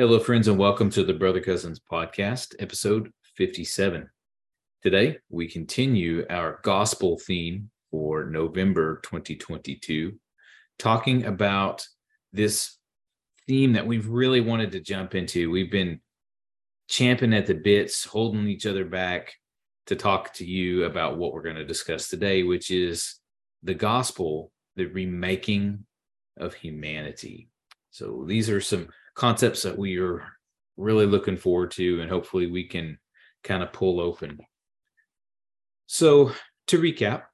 Hello, friends, and welcome to the Brother Cousins podcast, episode 57. Today, we continue our gospel theme for November 2022, talking about this theme that we've really wanted to jump into. We've been champing at the bits, holding each other back to talk to you about what we're going to discuss today, which is the gospel, the remaking of humanity. So, these are some concepts that we are really looking forward to, and hopefully we can kind of pull open. So, to recap,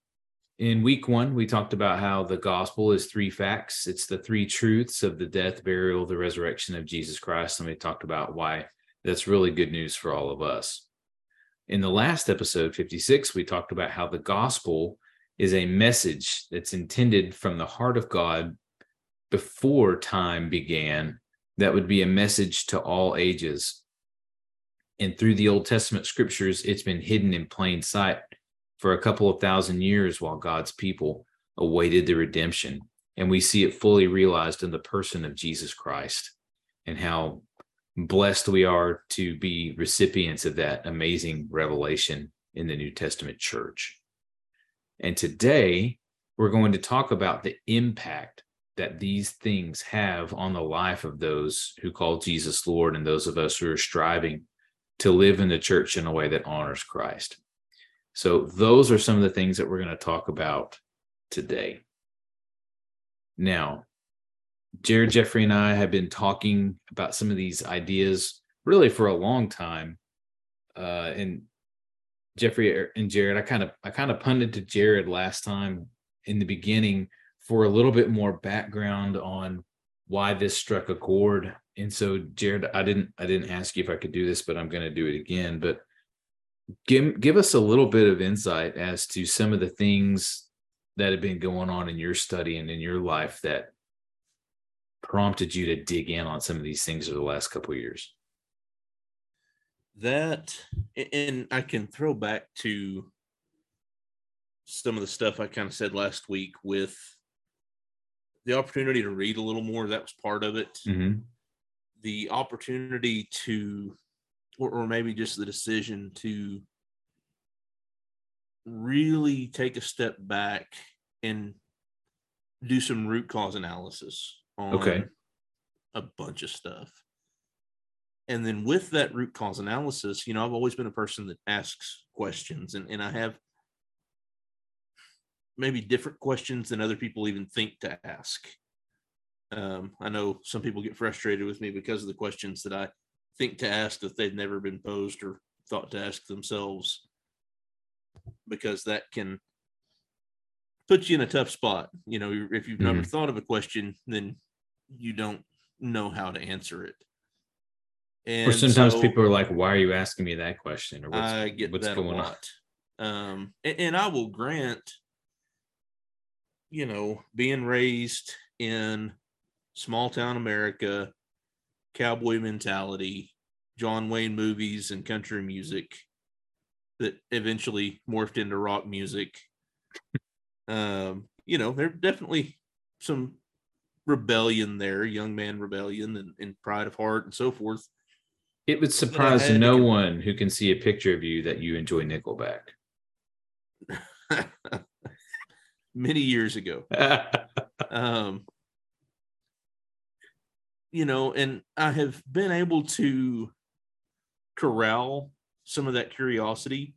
in week one, we talked about how the gospel is three facts. It's the three truths of the death, burial, the resurrection of Jesus Christ. And we talked about why that's really good news for all of us. In the last episode, 56, we talked about how the gospel is a message that's intended from the heart of God before time began that would be a message to all ages. And through the Old Testament scriptures, it's been hidden in plain sight for a couple of thousand years while God's people awaited the redemption. And we see it fully realized in the person of Jesus Christ and how blessed we are to be recipients of that amazing revelation in the New Testament church. And today, we're going to talk about the impact that these things have on the life of those who call Jesus Lord and those of us who are striving to live in the church in a way that honors Christ. So, those are some of the things that we're going to talk about today. Now, Jared, Jeffrey, and I have been talking about some of these ideas really for a long time. Uh, and Jeffrey and Jared, I kind of I kind of punted to Jared last time in the beginning for a little bit more background on why this struck a chord. And so, Jared, I didn't I didn't ask you if I could do this, but I'm going to do it again. But give give us a little bit of insight as to some of the things that have been going on in your study and in your life that prompted you to dig in on some of these things over the last couple of years. That and I can throw back to some of the stuff I kind of said last week with the opportunity to read a little more that was part of it. Mm-hmm. the opportunity to or, or maybe just the decision to really take a step back and do some root cause analysis on okay. a bunch of stuff. And then with that root cause analysis you know i've always been a person that asks questions and, and i have maybe different questions than other people even think to ask. Um, I know some people get frustrated with me because of the questions that I think to ask that they've never been posed or thought to ask themselves, because that can put you in a tough spot. You know, if you've never mm-hmm. thought of a question, then you don't know how to answer it. And or sometimes so, people are like, "Why are you asking me that question?" Or what's, I get what's that going a lot. On? Um, and, and I will grant you know, being raised in small town America, cowboy mentality, John Wayne movies and country music that eventually morphed into rock music. um, you know, there definitely some rebellion there, young man rebellion and, and pride of heart and so forth. It would surprise no one who can see a picture of you that you enjoy Nickelback. many years ago. um, you know, and I have been able to corral some of that curiosity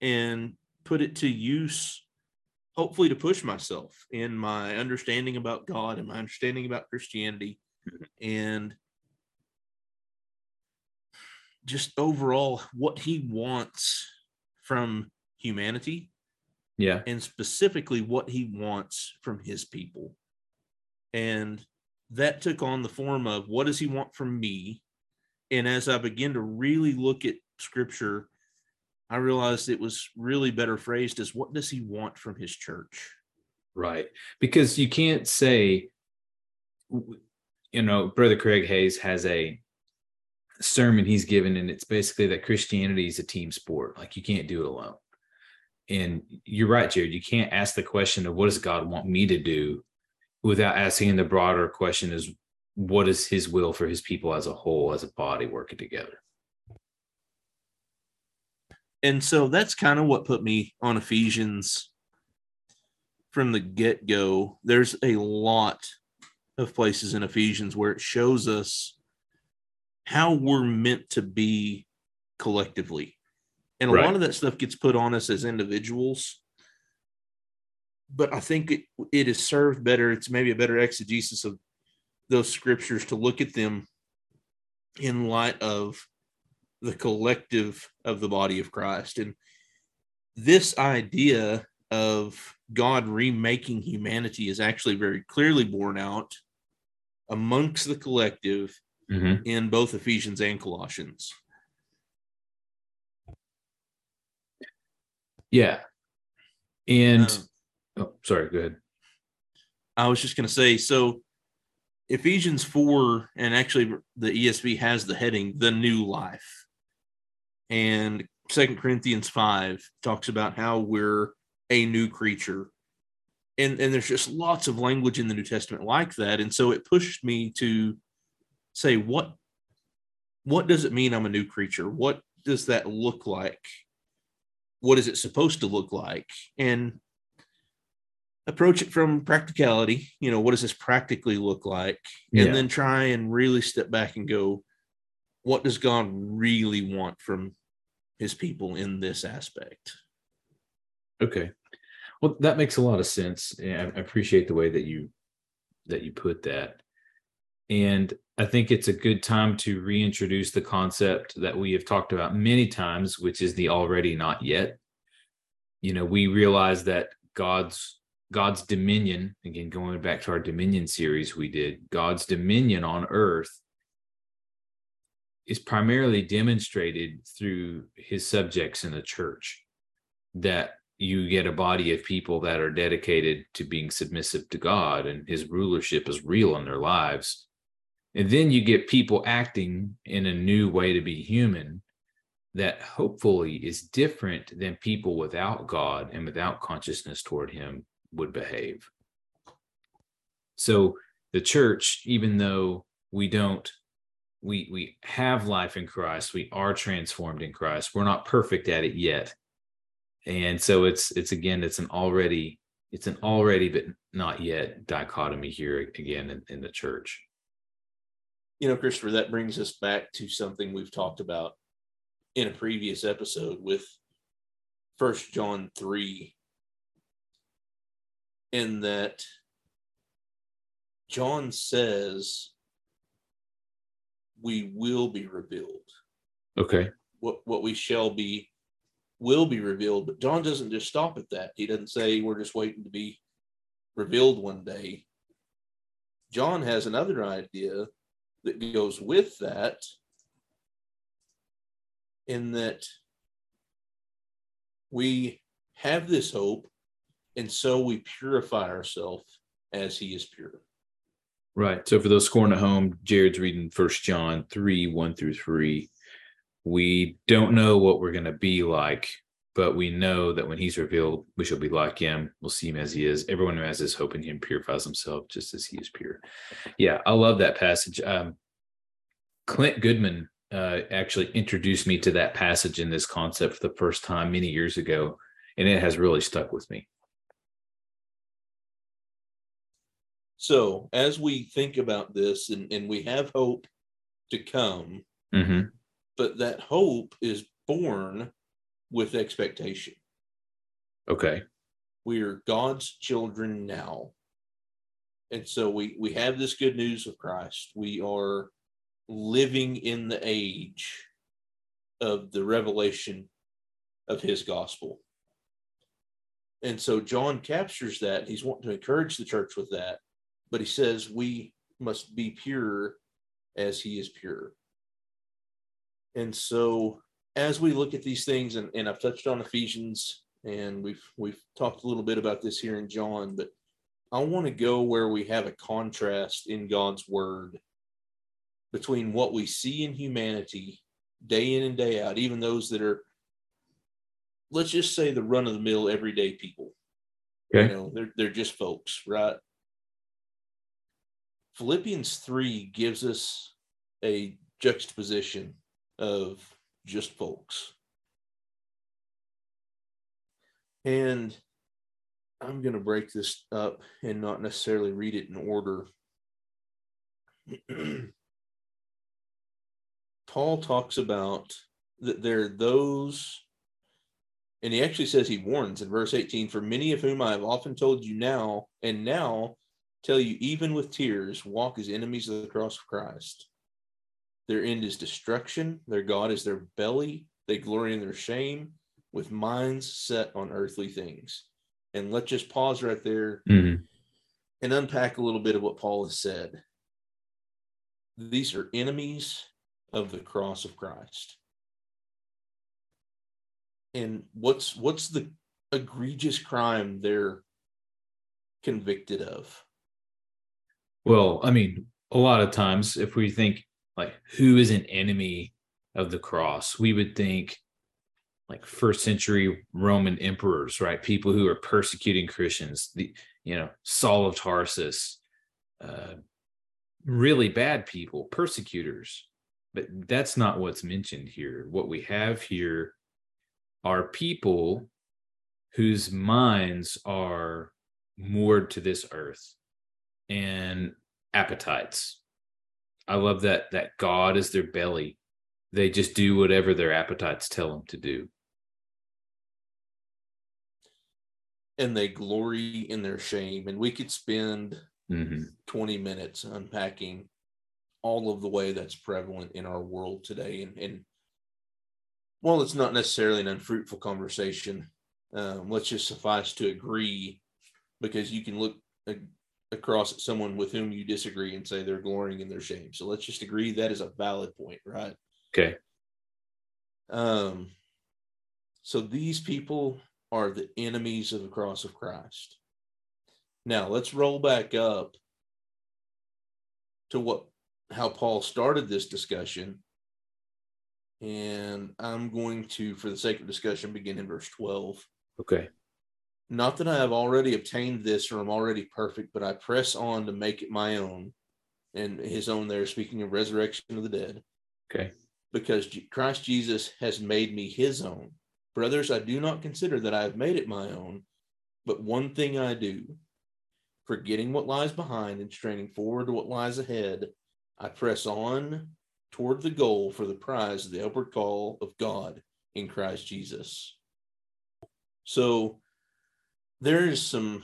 and put it to use, hopefully, to push myself in my understanding about God and my understanding about Christianity and just overall what he wants from humanity yeah. And specifically what he wants from his people. And that took on the form of what does he want from me? And as I begin to really look at scripture, I realized it was really better phrased as what does he want from his church? Right. Because you can't say, you know, Brother Craig Hayes has a sermon he's given, and it's basically that Christianity is a team sport. Like you can't do it alone and you're right jared you can't ask the question of what does god want me to do without asking the broader question is what is his will for his people as a whole, as a body working together. And so that's kind of what put me on Ephesians from the get go. There's a lot of places in Ephesians where it shows us how we're meant to be collectively. And a Right. lot of that stuff gets put on us as individuals. But I think it, it is served better. It's maybe a better exegesis of those scriptures to look at them in light of the collective of the body of Christ. And this idea of God remaking humanity is actually very clearly borne out amongst the collective Mhm. in both Ephesians and Colossians. Yeah. And Um, oh, sorry, go ahead. I was just going to say so Ephesians 4 and actually the ESV has the heading the new life. And Second Corinthians 5 talks about how we're a new creature. And and there's just lots of language in the New Testament like that and so it pushed me to say what what does it mean I'm a new creature? What does that look like? What is it supposed to look like? And approach it from practicality you know what does this practically look like and Yeah. then try and really step back and go what does god really want from his people in this aspect Okay. Well, that makes a lot of sense. And I appreciate the way that you that you put that. And I think it's a good time to reintroduce the concept that we have talked about many times, which is the already not yet. You know, we realize that God's God's dominion, again going back to our dominion series we did, God's dominion on earth is primarily demonstrated through his subjects in the church that you get a body of people that are dedicated to being submissive to God and his rulership is real in their lives. And then you get people acting in a new way to be human that hopefully is different than people without God and without consciousness toward him would behave. So the church, even though we don't we we have life in Christ, we are transformed in Christ. We're not perfect at it yet and so it's it's again it's an already it's an already but not yet dichotomy here again in, in the church you know christopher that brings us back to something we've talked about in a previous episode with first john 3 in that john says we will be revealed okay what what we shall be will be revealed. But John doesn't just stop at that. He doesn't say we're just waiting to be revealed one day. John has another idea that goes with that, in that we have this hope, and so we purify ourselves as he is pure. right so for those scoring at home jared's reading first john 3 1 through 3 we don't know what we're going to be like but we know that when he's revealed we shall be like him. We'll see him as he is. Everyone who has this hope in him purifies himself just as he is pure. Yeah i love that passage. Um, clint goodman uh, actually introduced me to that passage in this concept for the first time many years ago and it has really stuck with me. So as we think about this and, and we have hope to come, hmm but that hope is born with expectation. okay We are God's children now. And so we we have this good news of Christ. We are living in the age of the revelation of his gospel. And so John captures that. He's wanting to encourage the church with that. But he says we must be pure as he is pure. And so as we look at these things, and, and I've touched on Ephesians, and we've we've talked a little bit about this here in John, but I want to go where we have a contrast in God's word between what we see in humanity day in and day out, even those that are, let's just say, the run of the mill everyday people. Okay. You know, they're they're just folks, right? Philippians 3 gives us a juxtaposition of just folks. And I'm going to break this up and not necessarily read it in order. Paul talks about that there are those, and he actually says he warns in verse 18 For many of whom I have often told you now, and now tell you, even with tears, walk as enemies of the cross of Christ. Their end is destruction, their God is their belly, they glory in their shame, with minds set on earthly things. And let's just pause right there Mhm. and unpack a little bit of what Paul has said. These are enemies of the cross of Christ. And what's what's the egregious crime they're convicted of? Well, I mean, a lot of times if we think like who is an enemy of the cross, we would think like first century Roman emperors, right? People who are persecuting Christians, the you know, Saul of Tarsus, uh, really bad people, persecutors. But that's not what's mentioned here. What we have here are people whose minds are moored to this earth and appetites. I love that that God is their belly. They just do whatever their appetites tell them to do. And they glory in their shame. And we could spend hmm 20 minutes unpacking all of the way that's prevalent in our world today. And, and well, it's not necessarily an unfruitful conversation. Um, let's just suffice to agree because you can look a- across at someone with whom you disagree and say they're glorying in their shame. So let's just agree that is a valid point, right? Okay. Um, so these people are the enemies of the cross of Christ. Now let's roll back up to what how Paul started this discussion. And I'm going to, for the sake of discussion, begin in verse 12. Okay. Not that I have already obtained this or am already perfect, but I press on to make it my own. And his own there, speaking of resurrection of the dead Okay. because Christ Jesus has made me his own. Brothers, I do not consider that I have made it my own, but one thing I do, forgetting what lies behind and straining forward to what lies ahead, I press on toward the goal for the prize of the upward call of God in Christ Jesus. So there is some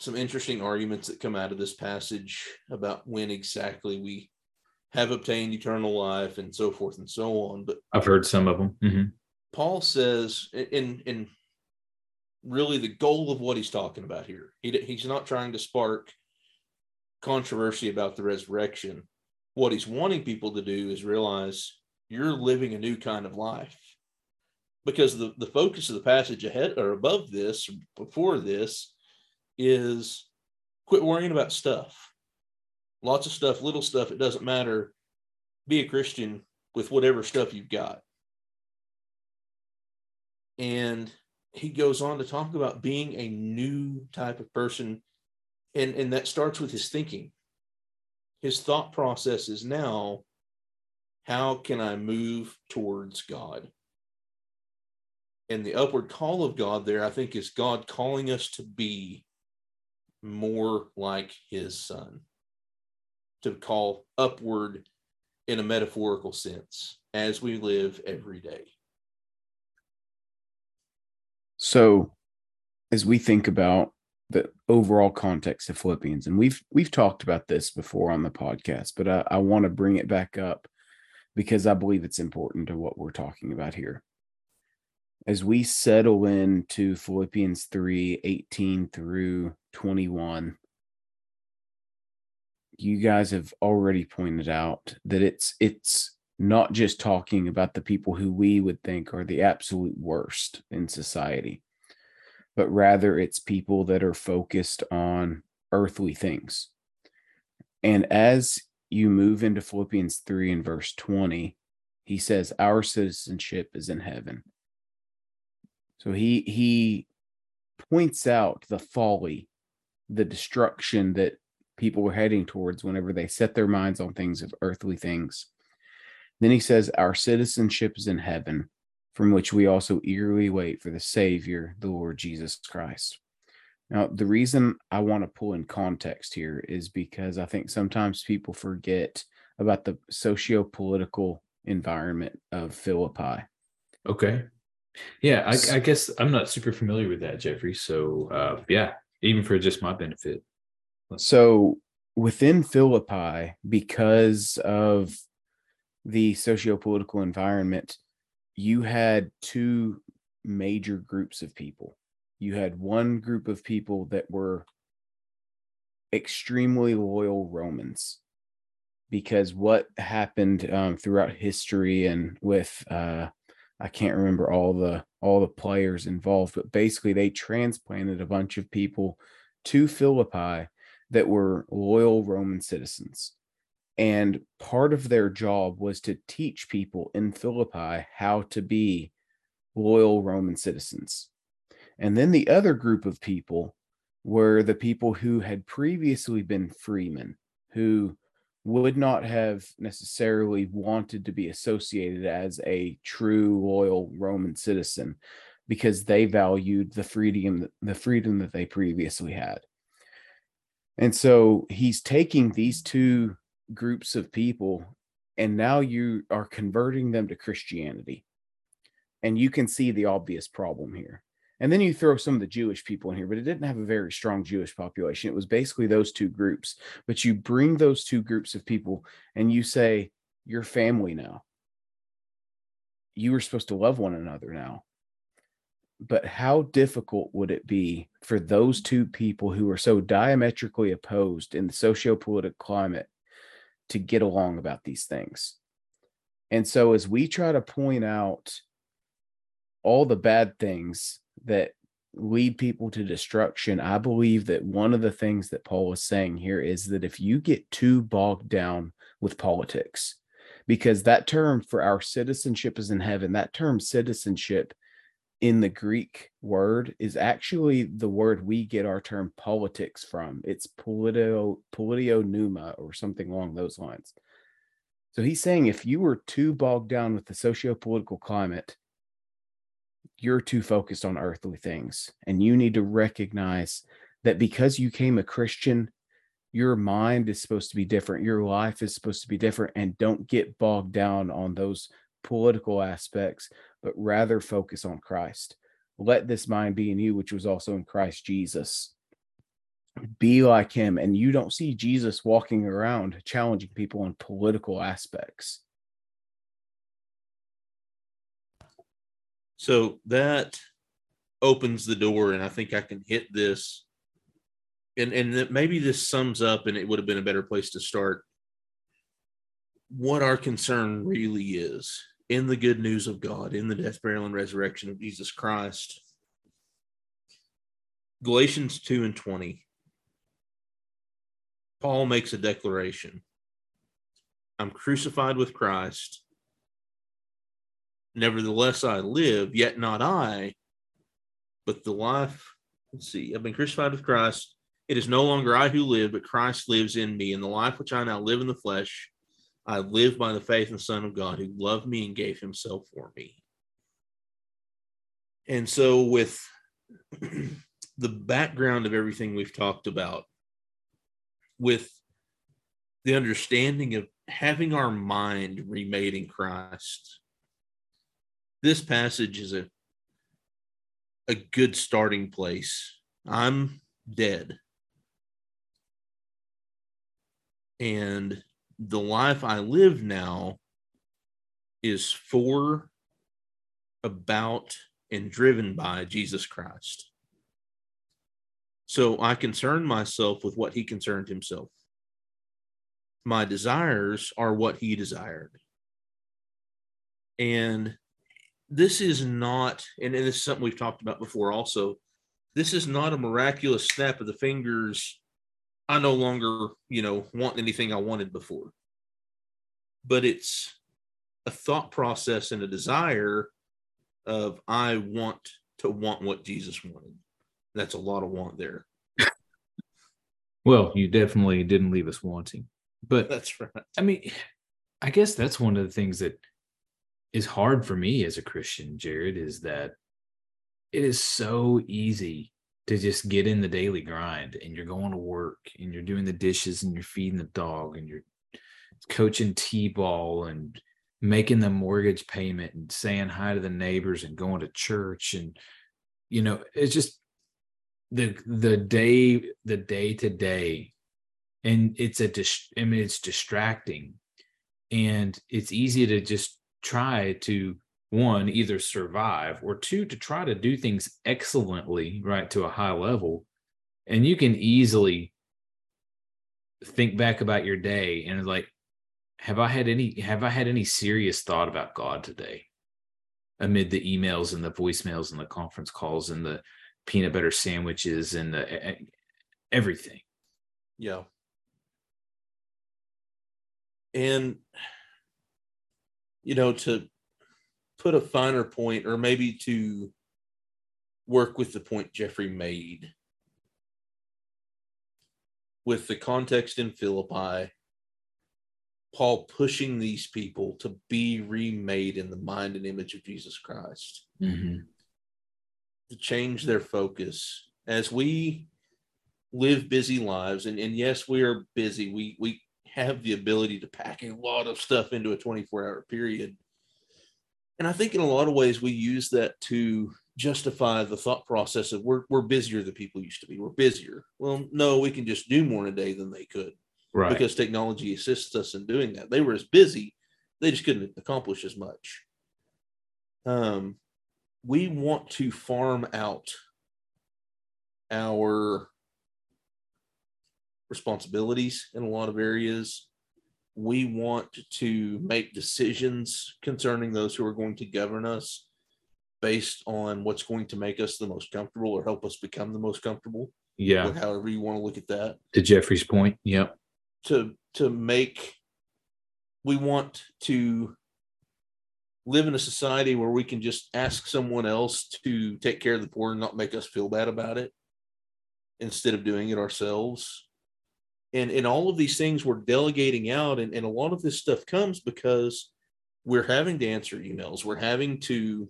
some interesting arguments that come out of this passage about when exactly we have obtained eternal life and so forth and so on. But I've heard some of them. hmm Paul says, in in really the goal of what he's talking about here, he, he's not trying to spark controversy about the resurrection. What he's wanting people to do is realize you're living a new kind of life. Because the, the focus of the passage ahead or above this, before this, is quit worrying about stuff. Lots of stuff, little stuff, it doesn't matter. Be a Christian with whatever stuff you've got. And he goes on to talk about being a new type of person. And, and that starts with his thinking. His thought process is now, how can I move towards God? And the upward call of God there, I think, is God calling us to be more like his son, to call upward in a metaphorical sense as we live every day. So, as we think about the overall context of Philippians, and we've we've talked about this before on the podcast, but I, I want to bring it back up because I believe it's important to what we're talking about here. As we settle into Philippians 3 18 through 21, you guys have already pointed out that it's it's not just talking about the people who we would think are the absolute worst in society, but rather it's people that are focused on earthly things. And as you move into Philippians 3 and verse 20, he says, Our citizenship is in heaven. So he he points out the folly, the destruction that people were heading towards whenever they set their minds on things of earthly things. Then he says, Our citizenship is in heaven, from which we also eagerly wait for the Savior, the Lord Jesus Christ. Now, the reason I want to pull in context here is because I think sometimes people forget about the socio political environment of Philippi. Okay. Yeah, I, I, guess I'm not super familiar with that, Jeffrey. So, uh, yeah, even for just my benefit. So, within Philippi, because of the socio-political environment, you had two major groups of people. You had one group of people that were extremely loyal Romans because what happened um, throughout history and with uh, I can't remember all the all the players involved, but basically they transplanted a bunch of people to Philippi that were loyal Roman citizens. And part of their job was to teach people in Philippi how to be loyal Roman citizens. And then the other group of people were the people who had previously been freemen, who would not have necessarily wanted to be associated as a true loyal Roman citizen because they valued the freedom the freedom that they previously had. And so he's taking these two groups of people and now you are converting them to Christianity. And you can see the obvious problem here. And then you throw some of the Jewish people in here, but it didn't have a very strong Jewish population. It was basically those two groups. But you bring those two groups of people and you say, You're family now. You are supposed to love one another now. But how difficult would it be for those two people who are so diametrically opposed in the socio-political climate to get along about these things? And so, as we try to point out all the bad things that lead people to destruction, I believe that one of the things that Paul is saying here is that if you get too bogged down with politics, because that term for our citizenship is in heaven, that term citizenship in the Greek word is actually the word we get our term politics from. It's politio politionuma or something along those lines. So he's saying if you were too bogged down with the socio-political climate, you're too focused on earthly things. And you need to recognize that because you came a Christian, your mind is supposed to be different. Your life is supposed to be different. And don't get bogged down on those political aspects, but rather focus on Christ. Let this mind be in you, which was also in Christ Jesus. Be like him. And you don't see Jesus walking around challenging people on political aspects. So that opens the door, and I think I can hit this. And and maybe this sums up, and it would have been a better place to start. What our concern really is in the good news of God, in the death, burial, and resurrection of Jesus Christ. Galatians 2 and 20. Paul makes a declaration I'm crucified with Christ. Nevertheless, I live, yet not I, but the life. Let's see, I've been crucified with Christ. It is no longer I who live, but Christ lives in me. In the life which I now live in the flesh, I live by the faith in the Son of God who loved me and gave himself for me. And so, with the background of everything we've talked about, with the understanding of having our mind remade in Christ, this passage is a a good starting place. I'm dead. And the life I live now is for, about, and driven by Jesus Christ. So I concern myself with what he concerned himself. My desires are what he desired. And this is not, and this is something we've talked about before also. This is not a miraculous snap of the fingers. I no longer, you know, want anything I wanted before. But it's a thought process and a desire of I want to want what Jesus wanted. That's a lot of want there. Well, you definitely didn't leave us wanting. But That's right. I mean, I guess that's one of the things that is hard for me as a Christian, Jared, is that it is so easy to just get in the daily grind and you're going to work and you're doing the dishes and you're feeding the dog and you're coaching t-ball and making the mortgage payment and saying hi to the neighbors and going to church and you know it's just the the day the day to day and it's a dis- i mean it's distracting and it's easy to just try to one either survive or two to try to do things excellently right to a high level. And you can easily think back about your day and like have i had any have i had any serious thought about god today? Amid the emails and the voicemails and the conference calls and the peanut butter sandwiches and the everything. Yeah. And you know, to put a finer point, or maybe to work with the point Jeffrey made with the context in Philippi, Paul pushing these people to be remade in the mind and image of Jesus Christ, mm-hmm. to change their focus as we live busy lives. And, and yes, we are busy. We we have the ability to pack a lot of stuff into a 24 hour period. And I think in a lot of ways we use that to justify the thought process of we're, we're busier than people used to be. We're busier. Well, no, we can just do more in a day than they could right because technology assists us in doing that. They were as busy, they just couldn't accomplish as much. Um, we want to farm out our responsibilities in a lot of areas. We want to make decisions concerning those who are going to govern us based on what's going to make us the most comfortable or help us become the most comfortable, yeah. However you want to look at that. To jeffrey's point yep. To to make we want to live in a society where we can just ask someone else to take care of the poor and not make us feel bad about it instead of doing it ourselves and and all of these things we're delegating out and, and a lot of this stuff comes because we're having to answer emails we're having to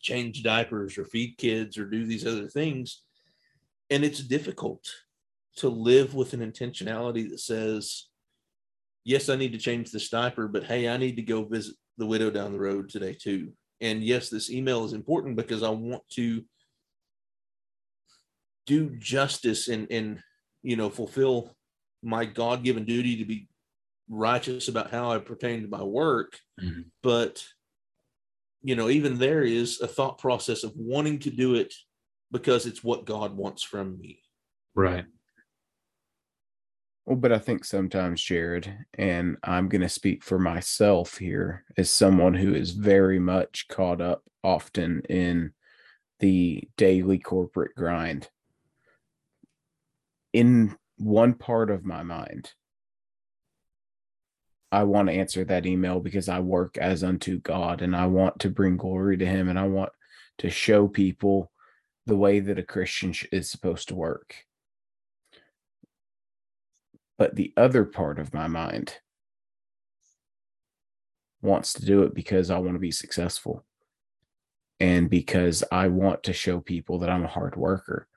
change diapers or feed kids or do these other things and it's difficult to live with an intentionality that says, yes, I need to change this diaper, but hey, I need to go visit the widow down the road today too. And yes, this email is important because I want to do justice and and you know fulfill my God-given duty to be righteous about how I pertain to my work. Mhm. But you know, even there is a thought process of wanting to do it because it's what God wants from me. right Well, but I think sometimes, Jared, and I'm going to speak for myself here as someone who is very much caught up often in the daily corporate grind. In one part of my mind, I want to answer that email because I work as unto God and I want to bring glory to Him and I want to show people the way that a Christian is supposed to work but the other part of my mind wants to do it because I want to be successful and because I want to show people that I'm a hard worker.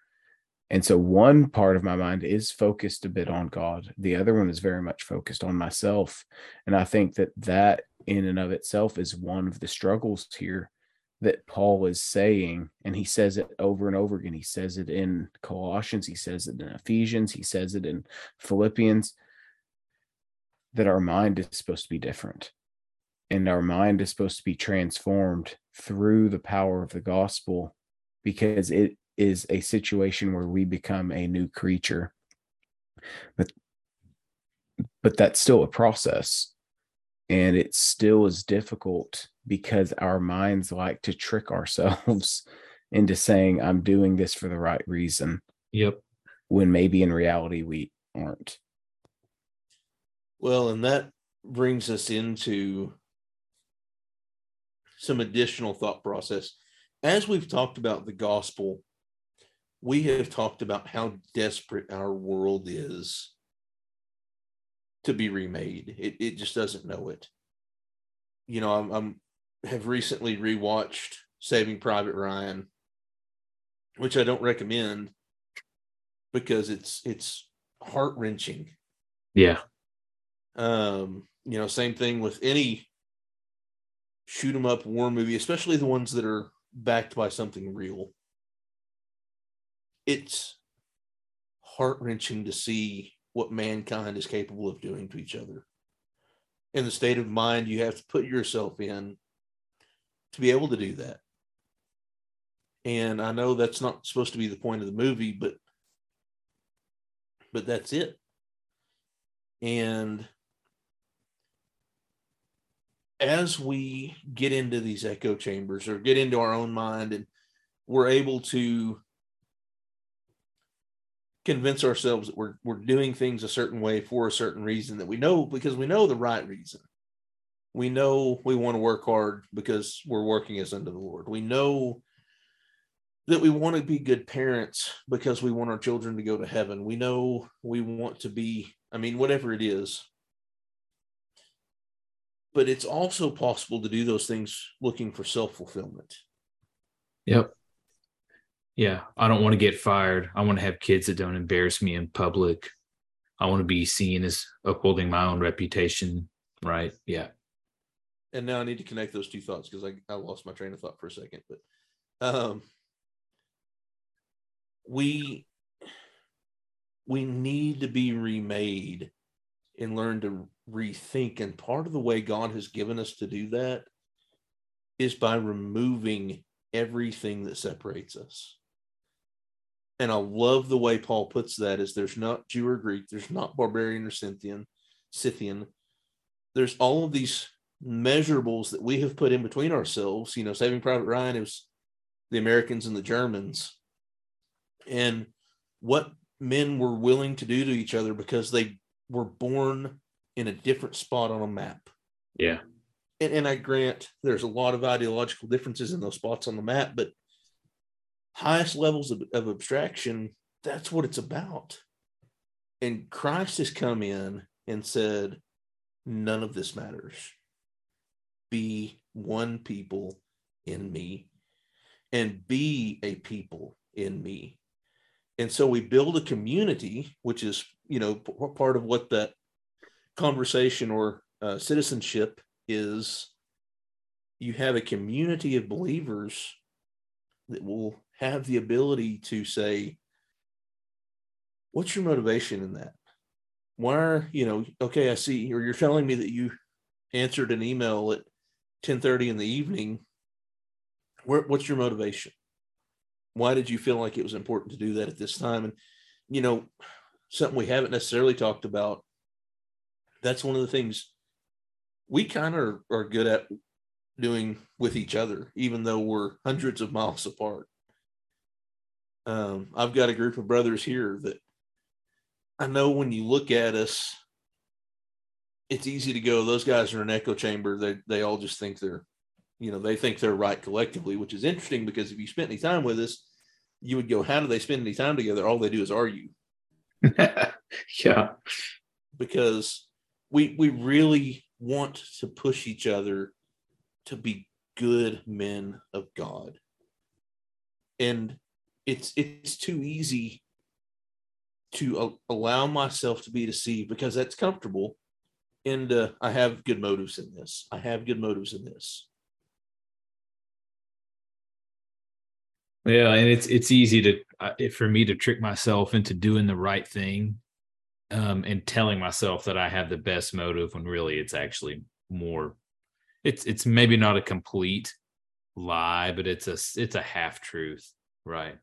And so one part of my mind is focused a bit on God. The other one is very much focused on myself. And I think that that in and of itself is one of the struggles here that Paul is saying, and he says it over and over again. He says it in Colossians, he says it in Ephesians, he says it in Philippians, that our mind is supposed to be different. And our mind is supposed to be transformed through the power of the gospel because it is a situation where we become a new creature. But but that's still a process and it still is difficult because our minds like to trick ourselves into saying i'm doing this for the right reason yep when maybe in reality we aren't Well, and that brings us into some additional thought process. As we've talked about the gospel, we have talked about how desperate our world is to be remade. It, it just doesn't know it. You know, I'm, I'm have recently rewatched Saving Private Ryan, which I don't recommend because it's it's heart wrenching. Yeah. Um, you know, same thing with any shoot 'em up war movie, especially the ones that are backed by something real. It's heart wrenching to see what mankind is capable of doing to each other. And the state of mind you have to put yourself in to be able to do that. And I know that's not supposed to be the point of the movie, but but that's it. And as we get into these echo chambers or get into our own mind and we're able to convince ourselves that we're we're doing things a certain way for a certain reason that we know because we know the right reason. We know we want to work hard because we're working as unto the Lord. We know that we want to be good parents because we want our children to go to heaven. We know we want to be, I mean, whatever it is. But it's also possible to do those things looking for self fulfillment. Yep. Yeah. I don't want to get fired. I want to have kids that don't embarrass me in public. I want to be seen as upholding my own reputation. Right. Yeah. And now I need to connect those two thoughts because I, I lost my train of thought for a second. But um, we we need to be remade and learn to rethink and part of the way god has given us to do that is by removing everything that separates us and i love the way paul puts that is there's not jew or greek there's not barbarian or scythian scythian there's all of these measurables that we have put in between ourselves you know saving private ryan it was the americans and the germans and what men were willing to do to each other because they were born in a different spot on a map. Yeah. And, and I grant there's a lot of ideological differences in those spots on the map, but highest levels of, of abstraction, that's what it's about. And Christ has come in and said, none of this matters. Be one people in me and be a people in me and so we build a community which is you know p- part of what that conversation or uh, citizenship is you have a community of believers that will have the ability to say what's your motivation in that? Why are you know okay i see or you're telling me that you answered an email at 10:30 in the evening. Where, what's your motivation? Why did you feel like it was important to do that at this time? And you know something we haven't necessarily talked about that's one of the things we kind of are, are good at doing with each other even though we're hundreds of miles apart um, i've got a group of brothers here that i know when you look at us it's easy to go those guys are in an echo chamber. They, they all just think they're you know they think they're right collectively which is interesting because if you spent any time with us you would go how do they spend any time together? All they do is argue. Yeah. because we we really want to push each other to be good men of god. And it's it's too easy to a- allow myself to be deceived because that's comfortable and uh, i have good motives in this i have good motives in this Yeah, and it's it's easy to uh, for me to trick myself into doing the right thing, um, and telling myself that I have the best motive when really it's actually more. It's it's maybe not a complete lie, but it's a it's a half truth, right?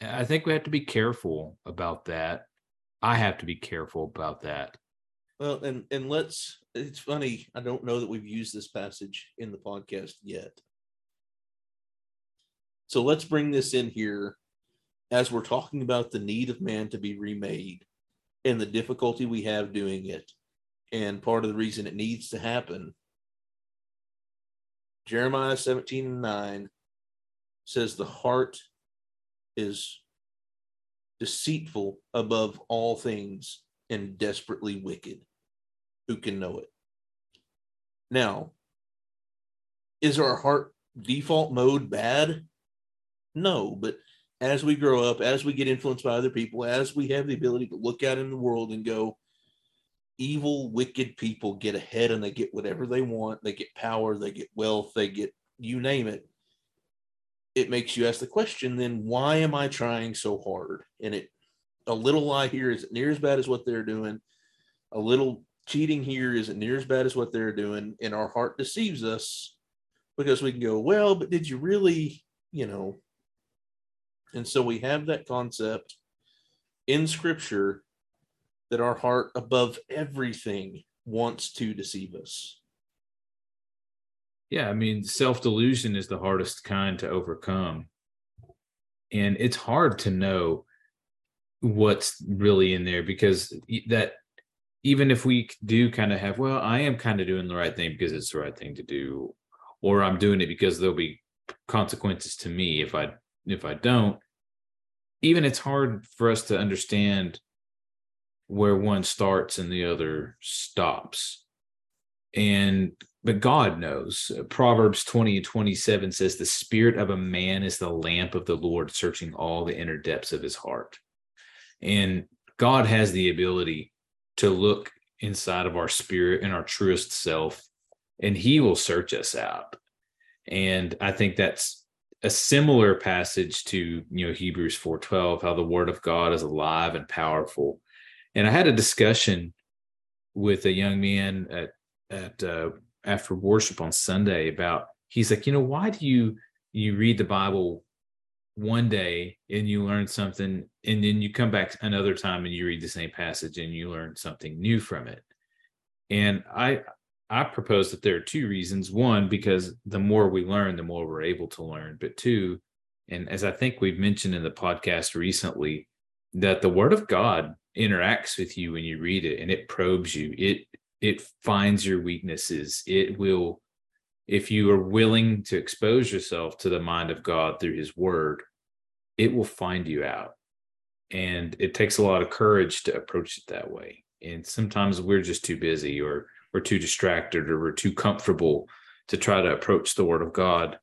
I think we have to be careful about that. I have to be careful about that. well and and let's it's funny i don't know that we've used this passage in the podcast yet So let's bring this in here as we're talking about the need of man to be remade and the difficulty we have doing it. And part of the reason it needs to happen. Jeremiah 17 and 9 says, The heart is deceitful above all things, and desperately wicked. Who can know it? Now, is our heart default mode bad? No, but as we grow up, as we get influenced by other people, as we have the ability to look out in the world and go, evil, wicked people get ahead and they get whatever they want. They get power, they get wealth, they get you name it. It makes you ask the question then, why am I trying so hard? And it, a little lie here isn't near as bad as what they're doing. A little cheating here isn't near as bad as what they're doing. And our heart deceives us because we can go, well, but did you really, you know? And so we have that concept in scripture that our heart above everything wants to deceive us. Yeah, I mean, self delusion is the hardest kind to overcome. And it's hard to know what's really in there because that even if we do kind of have, well, I am kind of doing the right thing because it's the right thing to do, or I'm doing it because there'll be consequences to me if I if I don't. Even it's hard for us to understand where one starts and the other stops. And but God knows. Proverbs 20 and 27 says, The spirit of a man is the lamp of the Lord, searching all the inner depths of his heart. And God has the ability to look inside of our spirit and our truest self, and he will search us out. And I think that's a similar passage to you know Hebrews 4:12, how the word of God is alive and powerful and I had a discussion with a young man at at uh, after worship on Sunday about he's like, you know, why do you you read the Bible one day and you learn something, and then you come back another time and you read the same passage and you learn something new from it. And I I propose that there are two reasons. One, because the more we learn, the more we're able to learn. But two, and as I think we've mentioned in the podcast recently, that the Word of God interacts with you when you read it and it probes you it it finds your weaknesses. It will if you are willing to expose yourself to the mind of god through his word it will find you out. And it takes a lot of courage to approach it that way. And sometimes we're just too busy or we're too distracted or we're too comfortable to try to approach the word of god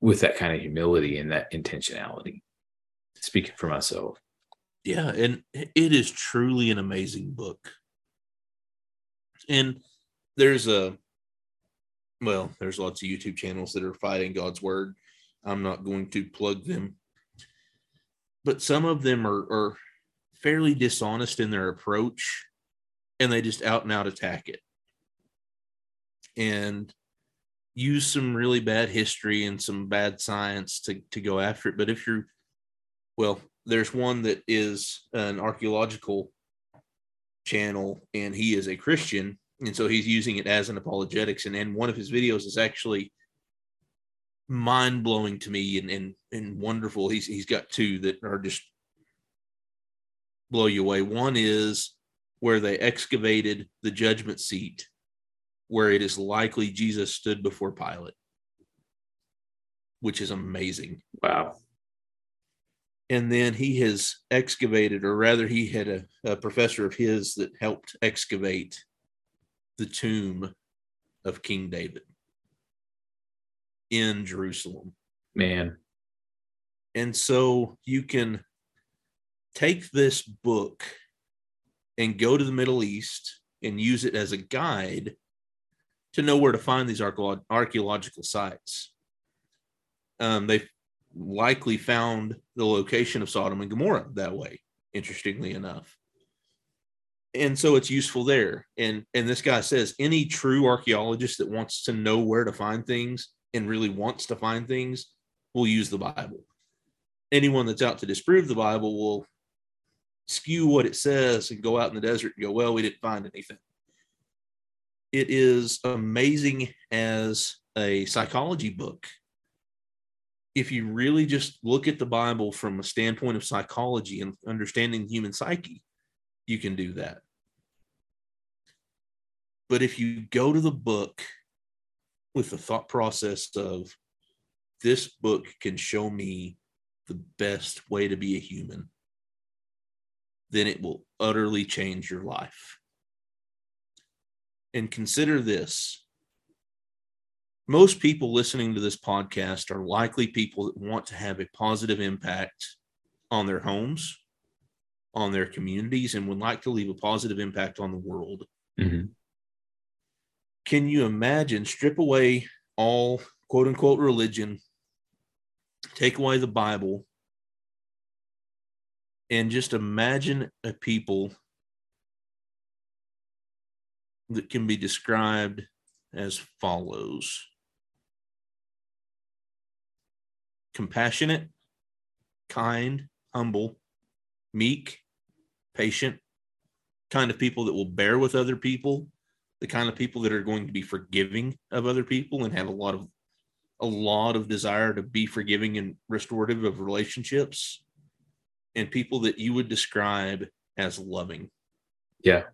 with that kind of humility and that intentionality speaking for myself. Yeah, and it is truly an amazing book. And there's a well, there's lots of YouTube channels that are fighting God's word. I'm not going to plug them. But some of them are, are fairly dishonest in their approach and they just out and out attack it. And use some really bad history and some bad science to, to go after it. But if you're well, there's one that is an archaeological channel and he is a Christian. And so he's using it as an apologetics. And, and one of his videos is actually mind blowing to me and, and, and wonderful. He's, he's got two that are just blow you away. One is where they excavated the judgment seat where it is likely Jesus stood before Pilate, which is amazing. Wow and then he has excavated, or rather, he had a, a, professor of his that helped excavate the tomb of King David in Jerusalem. Man. And so you can take this book and go to the Middle East and use it as a guide to know where to find these archaeological sites. Um, they likely found the location of Sodom and Gomorrah that way, interestingly enough. And so it's useful there. And and this guy says any true archaeologist that wants to know where to find things and really wants to find things will use the Bible. Anyone that's out to disprove the Bible will skew what it says and go out in the desert and go, well, we didn't find anything. It is amazing as a psychology book if you really just look at the Bible from a standpoint of psychology and understanding human psyche, you can do that. But if you go to the book with the thought process of this book can show me the best way to be a human, then it will utterly change your life. And consider this most people listening to this podcast are likely people that want to have a positive impact on their homes, on their communities, and would like to leave a positive impact on the world. Mm-hmm. Can you imagine strip away all quote unquote religion, take away the Bible, and just imagine a people that can be described as follows compassionate, kind, humble, meek, patient, kind of people that will bear with other people, the kind of people that are going to be forgiving of other people and have a lot of a lot of desire to be forgiving and restorative of relationships and people that you would describe as loving. Yeah.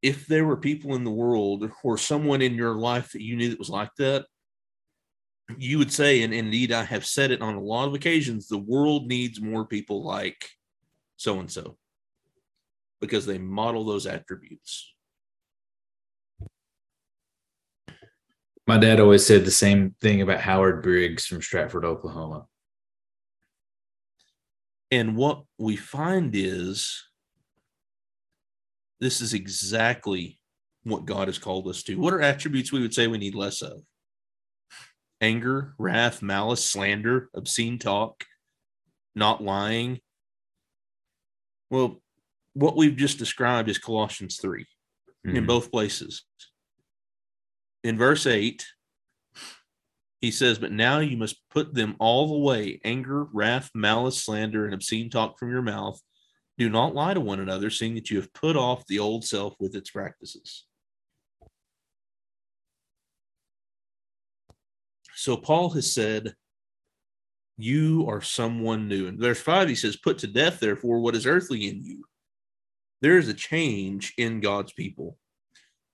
If there were people in the world or someone in your life that you knew that was like that, you would say, and indeed I have said it on a lot of occasions, the world needs more people like so and so because they model those attributes. My dad always said the same thing about Howard Briggs from Stratford, Oklahoma. And what we find is this is exactly what God has called us to. What are attributes we would say we need less of? Anger, wrath, malice, slander, obscene talk, not lying. Well, what we've just described is Colossians 3 mm-hmm. in both places in verse 8, he says, But now you must put them all away anger, wrath, malice, slander, and obscene talk from your mouth. Do not lie to one another, seeing that you have put off the old self with its practices. So Paul has said, You are someone new. And verse 5, he says, Put to death, therefore, what is earthly in you. There is a change in God's people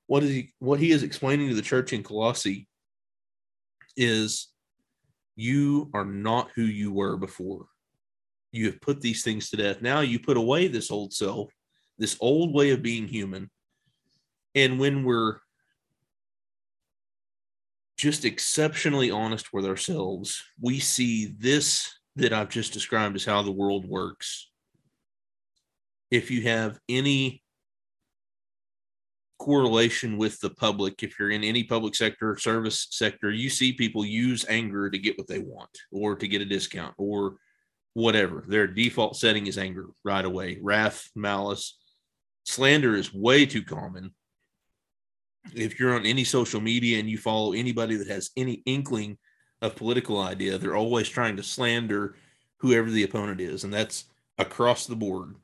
what is he what he is explaining to the church in Colossae is you are not who you were before. You have put these things to death. Now you put away this old self, this old way of being human. And when we're just exceptionally honest with ourselves, we see this that I've just described as how the world works. If you have any correlation with the public. If you're in any public sector service sector, you see people use anger to get what they want or to get a discount or whatever. Their default setting is anger right away. Wrath, malice, slander is way too common. If you're on any social media and you follow anybody that has any inkling of political idea, they're always trying to slander whoever the opponent is, and that's across the board.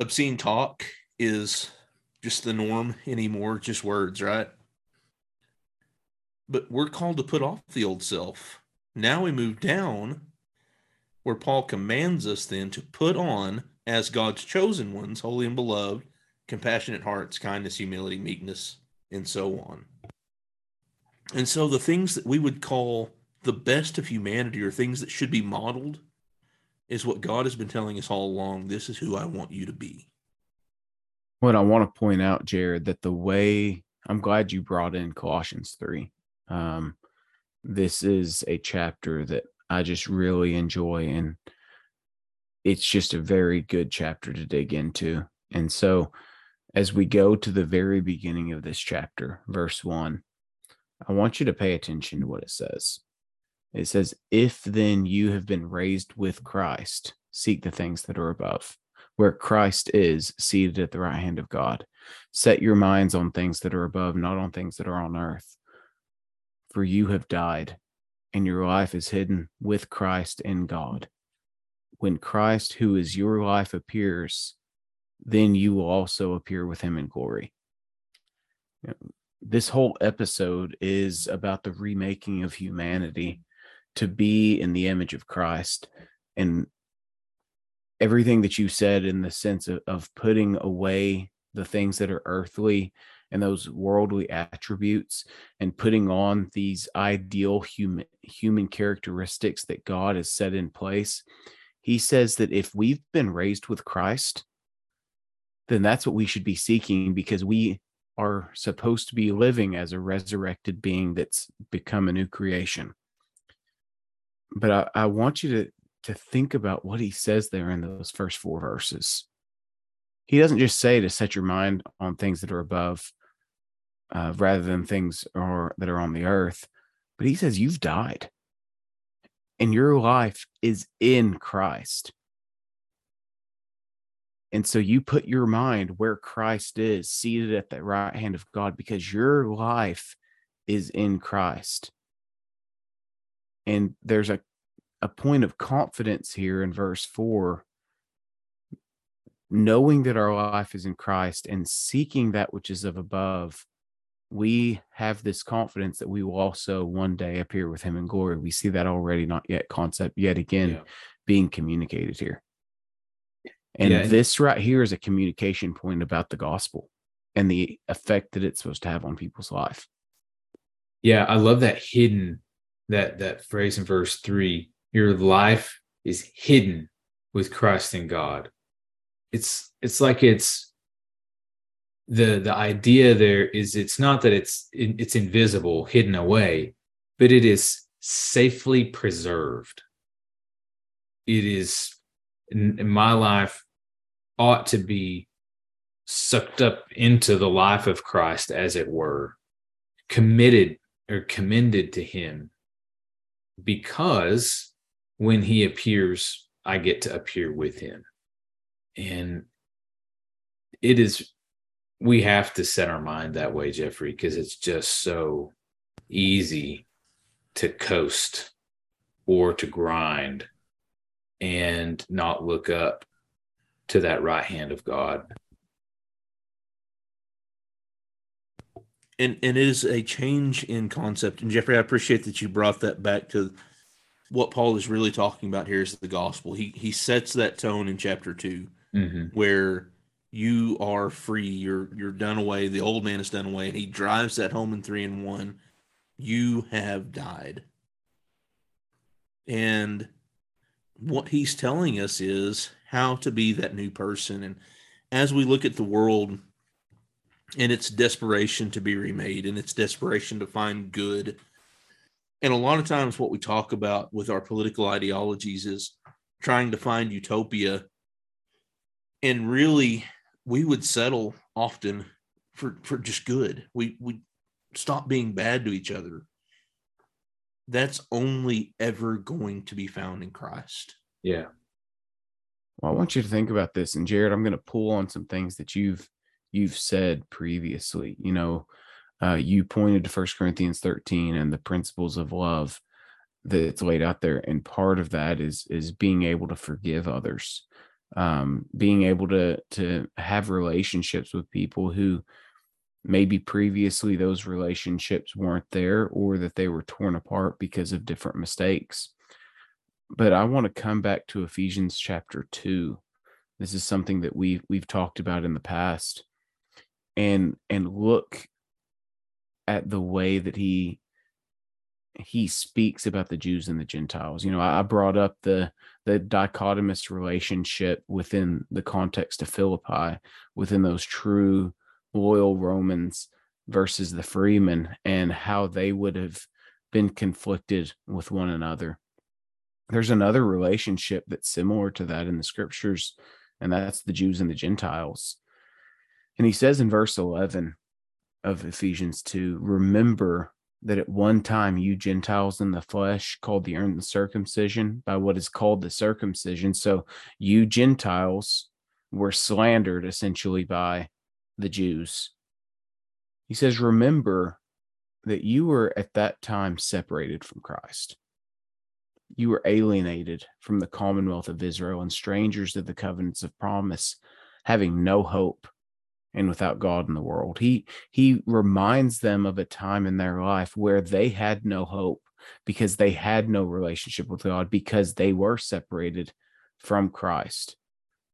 Obscene talk is just the norm anymore, just words, right? But we're called to put off the old self. Now we move down where Paul commands us then to put on as God's chosen ones, holy and beloved, compassionate hearts, kindness, humility, meekness, and so on. And so the things that we would call the best of humanity or things that should be modeled is what God has been telling us all along. This is who I want you to be. What I want to point out, Jared, that the way I'm glad you brought in Colossians 3. Um, this is a chapter that I just really enjoy, and it's just a very good chapter to dig into. And so, as we go to the very beginning of this chapter, verse 1, I want you to pay attention to what it says. It says, If then you have been raised with Christ, seek the things that are above where Christ is seated at the right hand of God. Set your minds on things that are above, not on things that are on earth. For you have died, and your life is hidden with Christ in God. When Christ, who is your life, appears, then you will also appear with him in glory. This whole episode is about the remaking of humanity to be in the image of Christ. And everything that you said in the sense of, of putting away the things that are earthly and those worldly attributes and putting on these ideal human human characteristics that God has set in place, he says that if we've been raised with Christ, then that's what we should be seeking because we are supposed to be living as a resurrected being that's become a new creation. But I, I want you to to think about what he says there in those first four verses. He doesn't just say to set your mind on things that are above, uh, rather than things or that are on the earth, but he says you've died, and your life is in Christ. And so you put your mind where Christ is, seated at the right hand of God, because your life is in Christ. And there's a a point of confidence here in verse 4 knowing that our life is in Christ and seeking that which is of above we have this confidence that we will also one day appear with him in glory we see that already not yet concept yet again yeah. being communicated here and yeah. this right here is a communication point about the gospel and the effect that it's supposed to have on people's life yeah i love that hidden that that phrase in verse 3 your life is hidden with Christ in God. It's it's like it's the the idea there is it's not that it's it's invisible, hidden away, but it is safely preserved. It is in, in my life ought to be sucked up into the life of Christ, as it were, committed or commended to Him, because when he appears, I get to appear with him. And it is, we have to set our mind that way, Jeffrey, because it's just so easy to coast or to grind and not look up to that right hand of God. And and it is a change in concept. And Jeffrey, I appreciate that you brought that back to what Paul is really talking about here is the gospel. He he sets that tone in chapter 2 mm-hmm. where you are free, you're you're done away, the old man is done away, and he drives that home in three and one. You have died. And what he's telling us is how to be that new person. And as we look at the world and its desperation to be remade and its desperation to find good and a lot of times, what we talk about with our political ideologies is trying to find utopia. And really, we would settle often for, for just good. We we stop being bad to each other. That's only ever going to be found in Christ. Yeah. Well, I want you to think about this. And Jared, I'm going to pull on some things that you've you've said previously. You know, uh, you pointed to First Corinthians 13 and the principles of love that's laid out there, and part of that is is being able to forgive others, um, being able to to have relationships with people who maybe previously those relationships weren't there or that they were torn apart because of different mistakes. But I want to come back to Ephesians chapter 2. This is something that we've we've talked about in the past and and look at the way that he he speaks about the Jews and the Gentiles. You know, I, brought up the the dichotomous relationship within the context of Philippi, within those true loyal Romans versus the freemen, and how they would have been conflicted with one another. There's another relationship that's similar to that in the scriptures, and that's the Jews and the Gentiles. And he says in verse 11, of Ephesians 2 remember that at one time you Gentiles in the flesh called the uncircumcision by what is called the circumcision. So you Gentiles were slandered essentially by the Jews. He says, Remember that you were at that time separated from Christ. You were alienated from the commonwealth of Israel and strangers to the covenants of promise, having no hope and without God in the world. He he reminds them of a time in their life where they had no hope because they had no relationship with God because they were separated from Christ.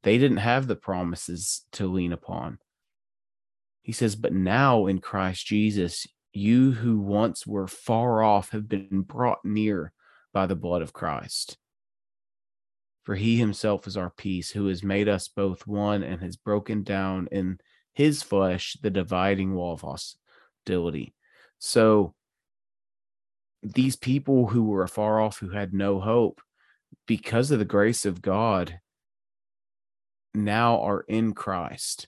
They didn't have the promises to lean upon. He says, But now in Christ Jesus, you who once were far off have been brought near by the blood of Christ. For he himself is our peace, who has made us both one and has broken down in his flesh the dividing wall of hostility. So these people who were afar off, who had no hope, because of the grace of God, now are in Christ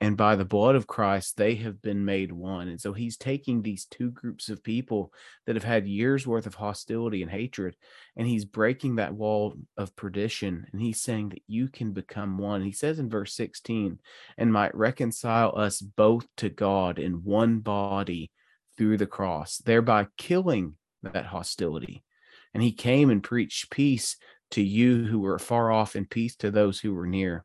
and by the blood of Christ, they have been made one. And so he's taking these two groups of people that have had years worth of hostility and hatred, and he's breaking that wall of perdition. And he's saying that you can become one. He says in verse 16, and might reconcile us both to God in one body through the cross, thereby killing that hostility. And he came and preached peace to you who were far off and peace to those who were near.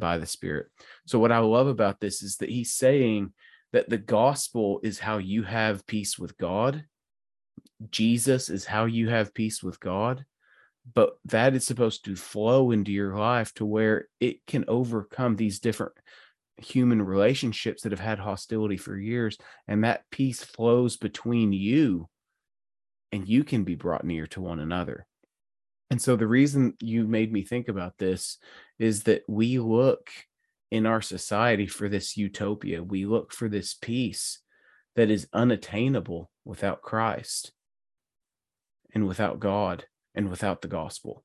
by the Spirit. So, what I love about this is that he's saying that the gospel is how you have peace with God, Jesus is how you have peace with God, but that is supposed to flow into your life to where it can overcome these different human relationships that have had hostility for years. And that peace flows between you and you can be brought near to one another. And so the reason you made me think about this is that we look in our society for this utopia. We look for this peace that is unattainable without Christ and without God and without the gospel.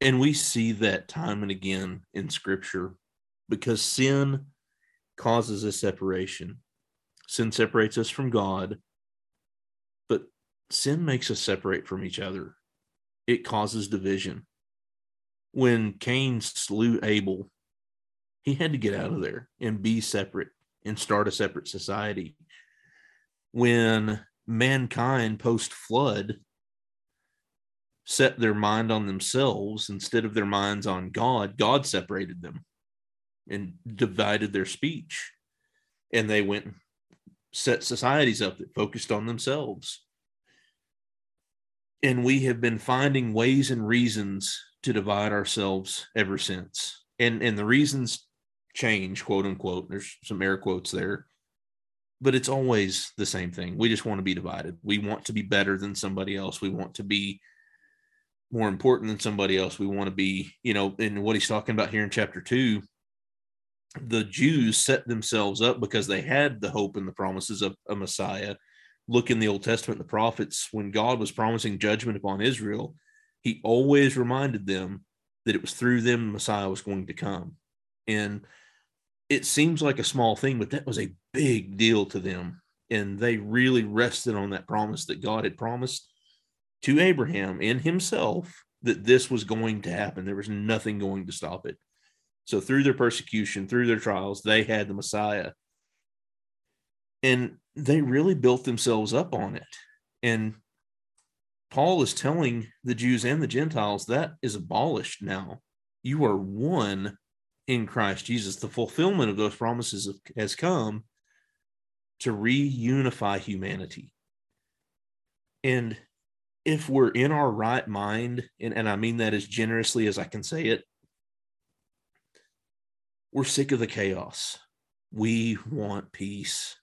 And we see that time and again in scripture because sin causes a separation. Sin separates us from God but sin makes us separate from each other. It causes division. When Cain slew Abel, he had to get out of mm-hmm. there and be separate and start a separate society. When mankind post flood set their mind on themselves instead of their minds on God, God separated them and divided their speech. And they went and set societies up that focused on themselves and we have been finding ways and reasons to divide ourselves ever since. And and the reasons change quote unquote there's some air quotes there but it's always the same thing. We just want to be divided. We want to be better than somebody else. We want to be more important than somebody else. We want to be you know and what he's talking about here in chapter 2 the jews set themselves up because they had the hope and the promises of a messiah. Look in the Old Testament, the prophets, when God was promising judgment upon Israel, he always reminded them that it was through them the Messiah was going to come. And it seems like a small thing, but that was a big deal to them. And they really rested on that promise that God had promised to Abraham and himself that this was going to happen. There was nothing going to stop it. So through their persecution, through their trials, they had the Messiah. And they really built themselves up on it. And Paul is telling the Jews and the Gentiles that is abolished now. You are one in Christ Jesus. The fulfillment of those promises has come to reunify humanity. And if we're in our right mind, and, and I mean that as generously as I can say it, we're sick of the chaos. We want peace.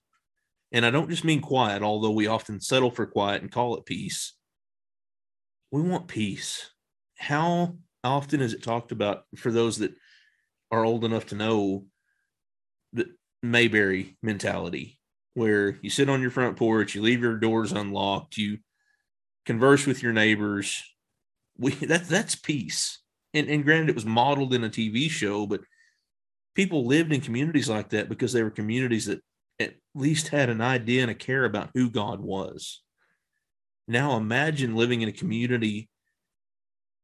And I don't just mean quiet, although we often settle for quiet and call it peace. We want peace. How often is it talked about for those that are old enough to know the Mayberry mentality, where you sit on your front porch, you leave your doors unlocked, you converse with your neighbors. We that that's peace. And, and granted, it was modeled in a TV show, but people lived in communities like that because they were communities that at least had an idea and a care about who God was. Now imagine living in a community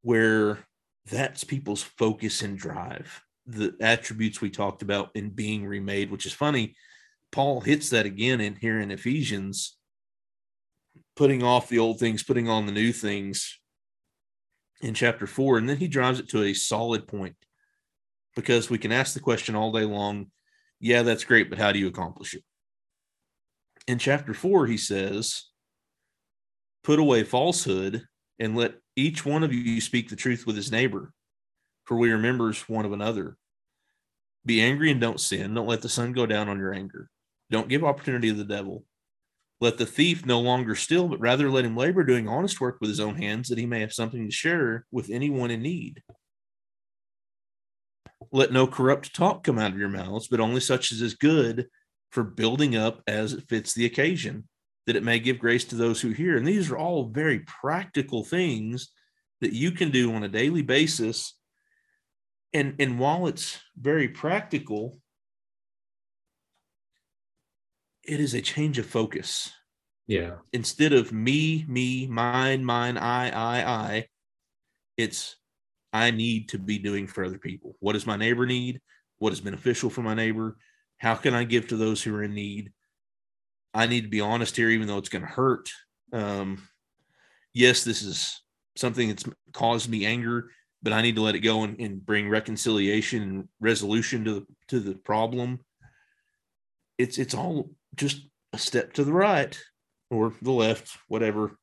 where that's people's focus and drive. the attributes we talked about in being remade, which is funny. Paul hits that again in here in Ephesians, putting off the old things, putting on the new things in chapter four. And then he drives it to a solid point because we can ask the question all day long yeah, that's great, but how do you accomplish it? In chapter four, he says, put away falsehood and let each one of you speak the truth with his neighbor, for we are members one of another. Be angry and don't sin. Don't let the sun go down on your anger. Don't give opportunity to the devil. Let the thief no longer steal, but rather let him labor doing honest work with his own hands, that he may have something to share with anyone in need. Let no corrupt talk come out of your mouths, but only such as is good for building up as it fits the occasion, that it may give grace to those who hear. And these are all very practical things that you can do on a daily basis. And, and while it's very practical, it is a change of focus. Yeah. Instead of me, me, mine, mine, I, I, I, it's I need to be doing for other people. What does my neighbor need? What is beneficial for my neighbor? How can I give to those who are in need? I need to be honest here, even though it's going to hurt. Um, yes, this is something that's caused me anger, but I need to let it go and, and bring reconciliation and resolution to the to the problem. It's it's all just a step to the right or the left, whatever,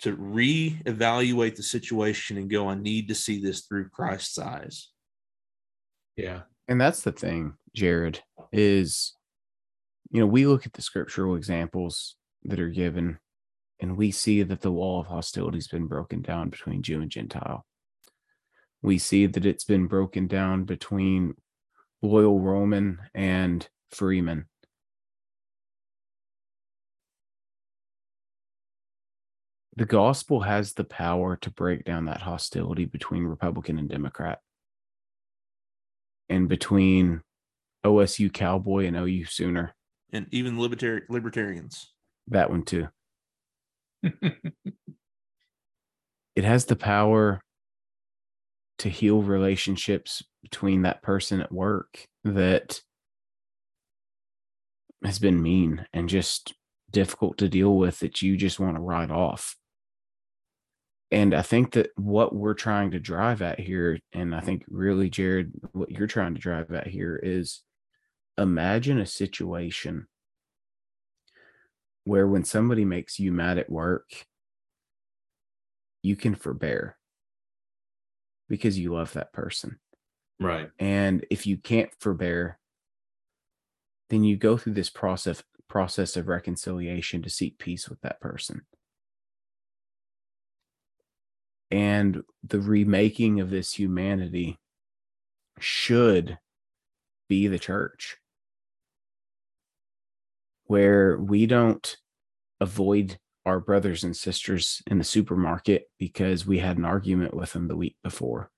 to reevaluate the situation and go, I need to see this through Christ's eyes. Yeah. And that's the thing, Jared, is you know, we look at the scriptural examples that are given and we see that the wall of hostility has been broken down between Jew and Gentile. We see that it's been broken down between loyal Roman and freeman. The gospel has the power to break down that hostility between Republican and Democrat and between OSU Cowboy and OU Sooner. And even libertari- libertarians. That one too. it has the power to heal relationships between that person at work that has been mean and just difficult to deal with that you just want to write off. And I think that what we're trying to drive at here, and I think really, Jared, what you're trying to drive at here is imagine a situation where when somebody makes you mad at work, you can forbear because you love that person. Right. And if you can't forbear, then you go through this process process of reconciliation to seek peace with that person. And the remaking of this humanity should be the church where we don't avoid our brothers and sisters in the supermarket because we had an argument with them the week before.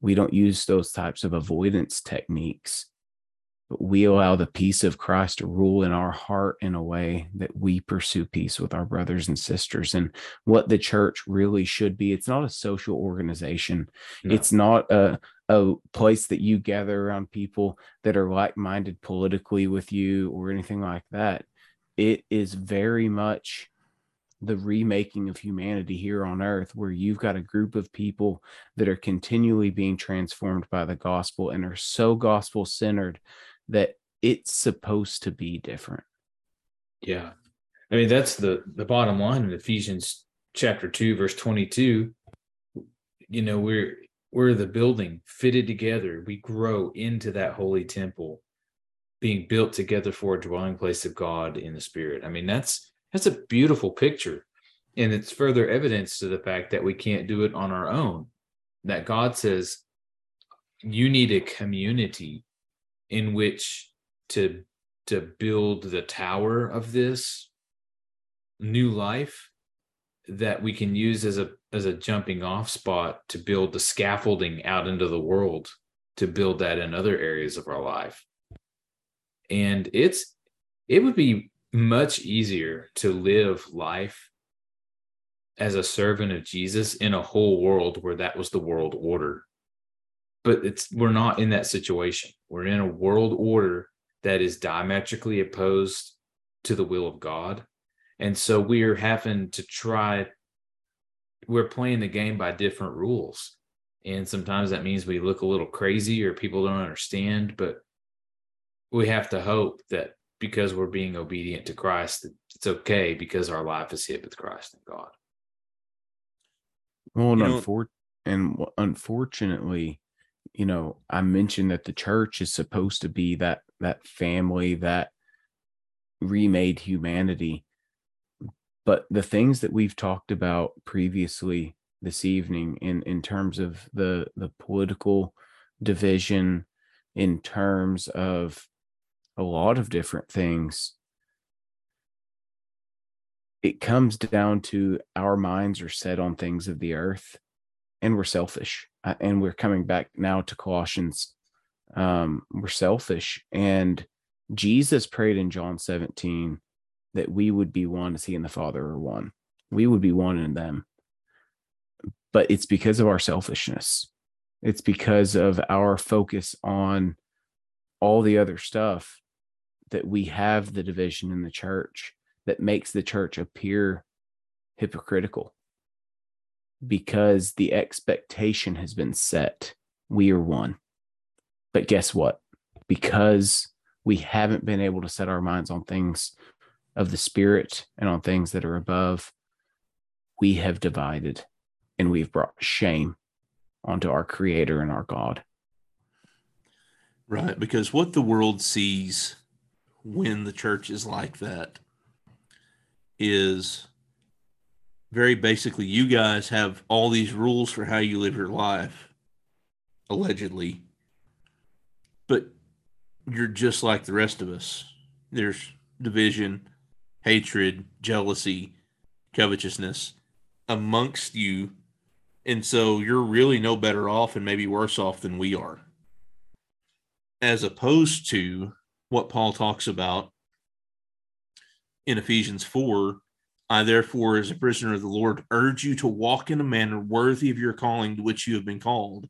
We don't use those types of avoidance techniques, but we allow the peace of Christ to rule in our heart in a way that we pursue peace with our brothers and sisters. And what the church really should be, it's not a social organization, no. it's not a, a place that you gather around people that are like minded politically with you or anything like that. It is very much the remaking of humanity here on earth, where you've got a group of people that are continually being transformed by the gospel and are so gospel centered that it's supposed to be different. Yeah. I mean, that's the the bottom line in Ephesians chapter 2 verse 22. You know, we're we're the building fitted together. We grow into that holy temple being built together for a dwelling place of God in the spirit. I mean, that's that's a beautiful picture. And it's further evidence to the fact that we can't do it on our own. That God says you need a community in which to to build the tower of this new life that we can use as a as a jumping off spot to build the scaffolding out into the world to build that in other areas of our life. And it's it would be much easier to live life as a servant of Jesus in a whole world where that was the world order but it's we're not in that situation. We're in a world order that is diametrically opposed to the will of God. And so we are having to try we're playing the game by different rules. And sometimes that means we look a little crazy or people don't understand, but we have to hope that because we're being obedient to Christ, it's okay because our life is hid with Christ and God. Well, and, You know- unfor- and unfortunately, you know, I mentioned that the church is supposed to be that that family that remade humanity. But the things that we've talked about previously this evening in in terms of the the political division in terms of a lot of different things it comes down to our minds are set on things of the earth and we're selfish and we're coming back now to colossians um we're selfish. And jesus prayed in john 17 that we would be one as he and the father are one. We would be one in them. But it's because of our selfishness. It's because of our focus on all the other stuff that we have the division in the church that makes the church appear hypocritical because the expectation has been set. We are one. But guess what? Because we haven't been able to set our minds on things of the spirit and on things that are above, we have divided and we've brought shame onto our creator and our God. Right. Because what the world sees when the church is like that is very basically you guys have all these rules for how you live your life, allegedly, but you're just like the rest of us. There's division, hatred, jealousy, covetousness amongst you. And so you're really no better off and maybe worse off than we are as opposed to what Paul talks about in Ephesians 4 I, therefore, as a prisoner of the Lord, urge you to walk in a manner worthy of your calling to which you have been called,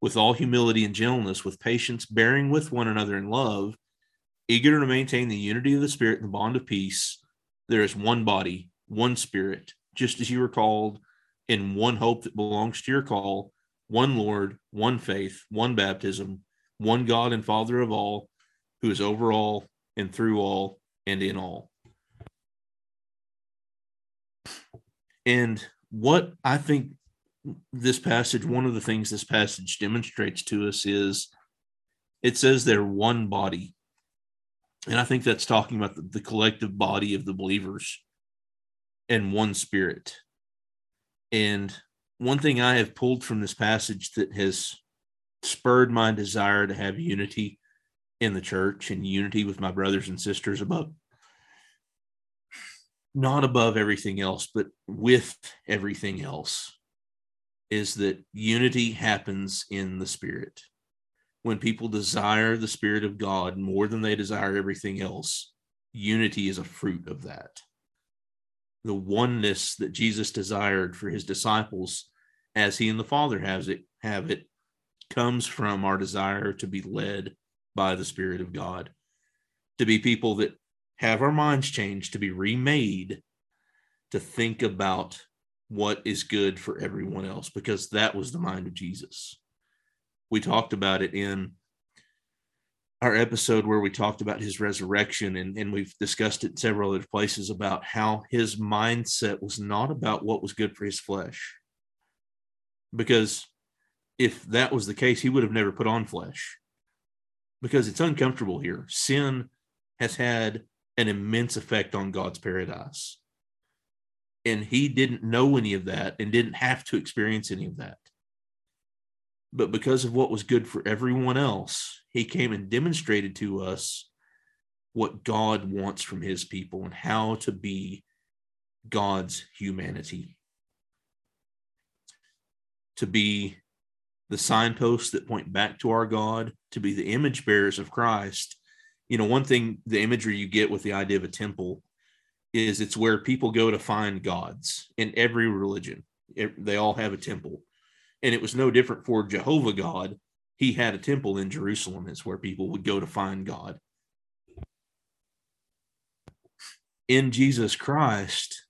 with all humility and gentleness, with patience, bearing with one another in love, eager to maintain the unity of the Spirit and the bond of peace. There is one body, one Spirit, just as you were called, in one hope that belongs to your call, one Lord, one faith, one baptism, one God and Father of all, who is over all and through all and in all. And what I think this passage, one of the things this passage demonstrates to us is it says they're one body. And I think that's talking about the, the collective body of the believers and one spirit. And one thing I have pulled from this passage that has spurred my desire to have unity in the church and unity with my brothers and sisters above not above everything else but with everything else is that unity happens in the spirit. When people desire the spirit of god more than they desire everything else unity is a fruit of that. The oneness that jesus desired for his disciples as he and the father has it have it comes from our desire to be led by the Spirit of God, to be people that have our minds changed, to be remade, to think about what is good for everyone else, because that was the mind of Jesus. We talked about it in our episode where we talked about his resurrection, and, and we've discussed it in several other places about how his mindset was not about what was good for his flesh. Because if that was the case, he would have never put on flesh because it's uncomfortable here. Sin has had an immense effect on God's paradise. And he didn't know any of that and didn't have to experience any of that. But because of what was good for everyone else, he came and demonstrated to us what God wants from his people and how to be God's humanity. To be the signposts that point back to our God, to be the image bearers of Christ. You know, one thing, the imagery you get with the idea of a temple is it's where people go to find gods in every religion. It- they all have a temple. And it was no different for Jehovah God he had a temple in Jerusalem. It's where people would go to find God. In Jesus Christ,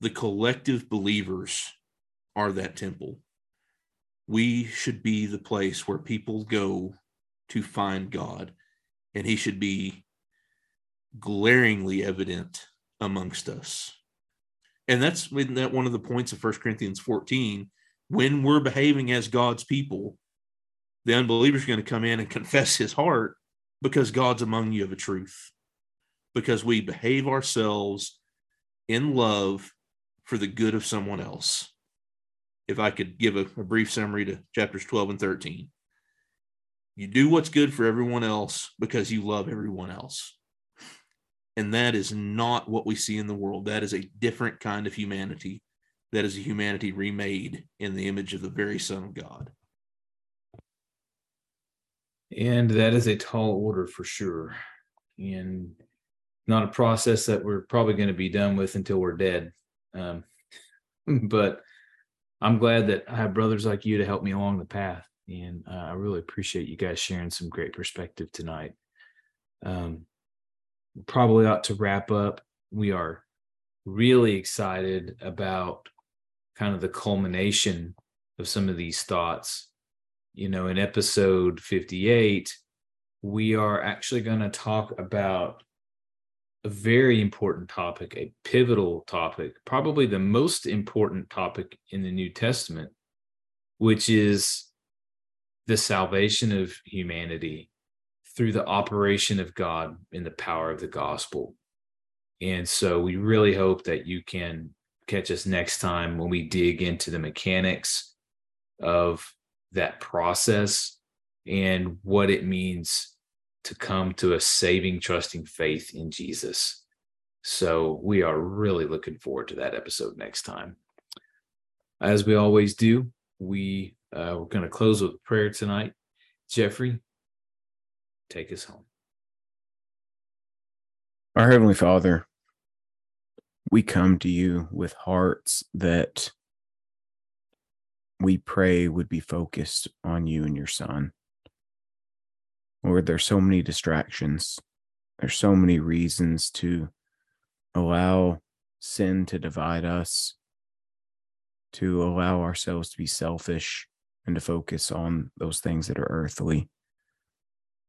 the collective believers are that temple. We should be the place where people go to find God, and He should be glaringly evident amongst us. And that's that one of the points of First Corinthians 14. When we're behaving as God's people, the unbeliever's are going to come in and confess his heart because God's among you of a truth. Because we behave ourselves in love for the good of someone else. If I could give a, a brief summary to chapters 12 and 13, you do what's good for everyone else because you love everyone else. And that is not what we see in the world. That is a different kind of humanity. That is a humanity remade in the image of the very Son of God. And that is a tall order for sure. And not a process that we're probably going to be done with until we're dead. Um, but I'm glad that I have brothers like you to help me along the path. And uh, I really appreciate you guys sharing some great perspective tonight. Um, probably ought to wrap up. We are really excited about kind of the culmination of some of these thoughts. You know, in episode 58, we are actually going to talk about a very important topic, a pivotal topic, probably the most important topic in the New Testament, which is the salvation of humanity through the operation of God in the power of the gospel. And so we really hope that you can catch us next time when we dig into the mechanics of that process and what it means to come to a saving, trusting faith in Jesus. So we are really looking forward to that episode next time. As we always do, we uh, we're going to close with prayer tonight. Jeffrey, take us home. Our Heavenly Father, we come to you with hearts that we pray would be focused on you and your Son. Lord, there's so many distractions. There's so many reasons to allow sin to divide us, to allow ourselves to be selfish and to focus on those things that are earthly.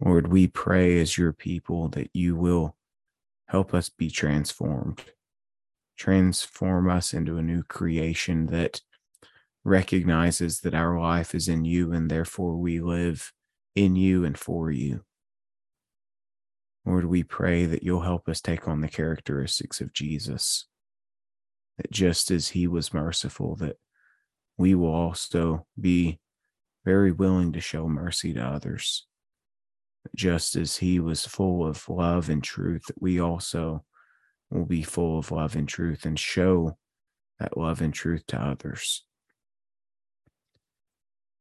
Lord, we pray as your people that you will help us be transformed, transform us into a new creation that recognizes that our life is in you and therefore we live in you and for you. Lord, we pray that you'll help us take on the characteristics of Jesus, that just as he was merciful, that we will also be very willing to show mercy to others. Just as he was full of love and truth, we also will be full of love and truth and show that love and truth to others.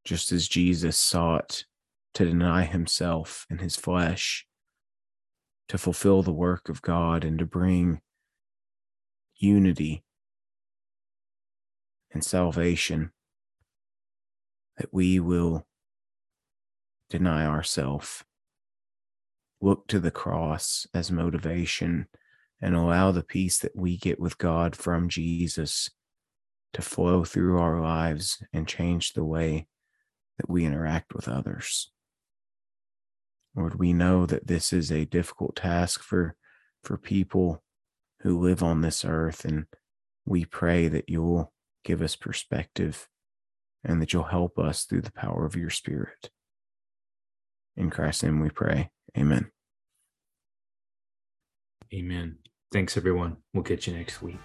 Just as Jesus sought to deny himself and his flesh, to fulfill the work of God and to bring unity and salvation, that we will deny ourselves, look to the cross as motivation, and allow the peace that we get with God from Jesus to flow through our lives and change the way that we interact with others. Lord, we know that this is a difficult task for, for people who live on this earth, and we pray that you'll give us perspective and that you'll help us through the power of your Spirit. In Christ's name we pray. Amen. Amen. Thanks, everyone. We'll catch you next week.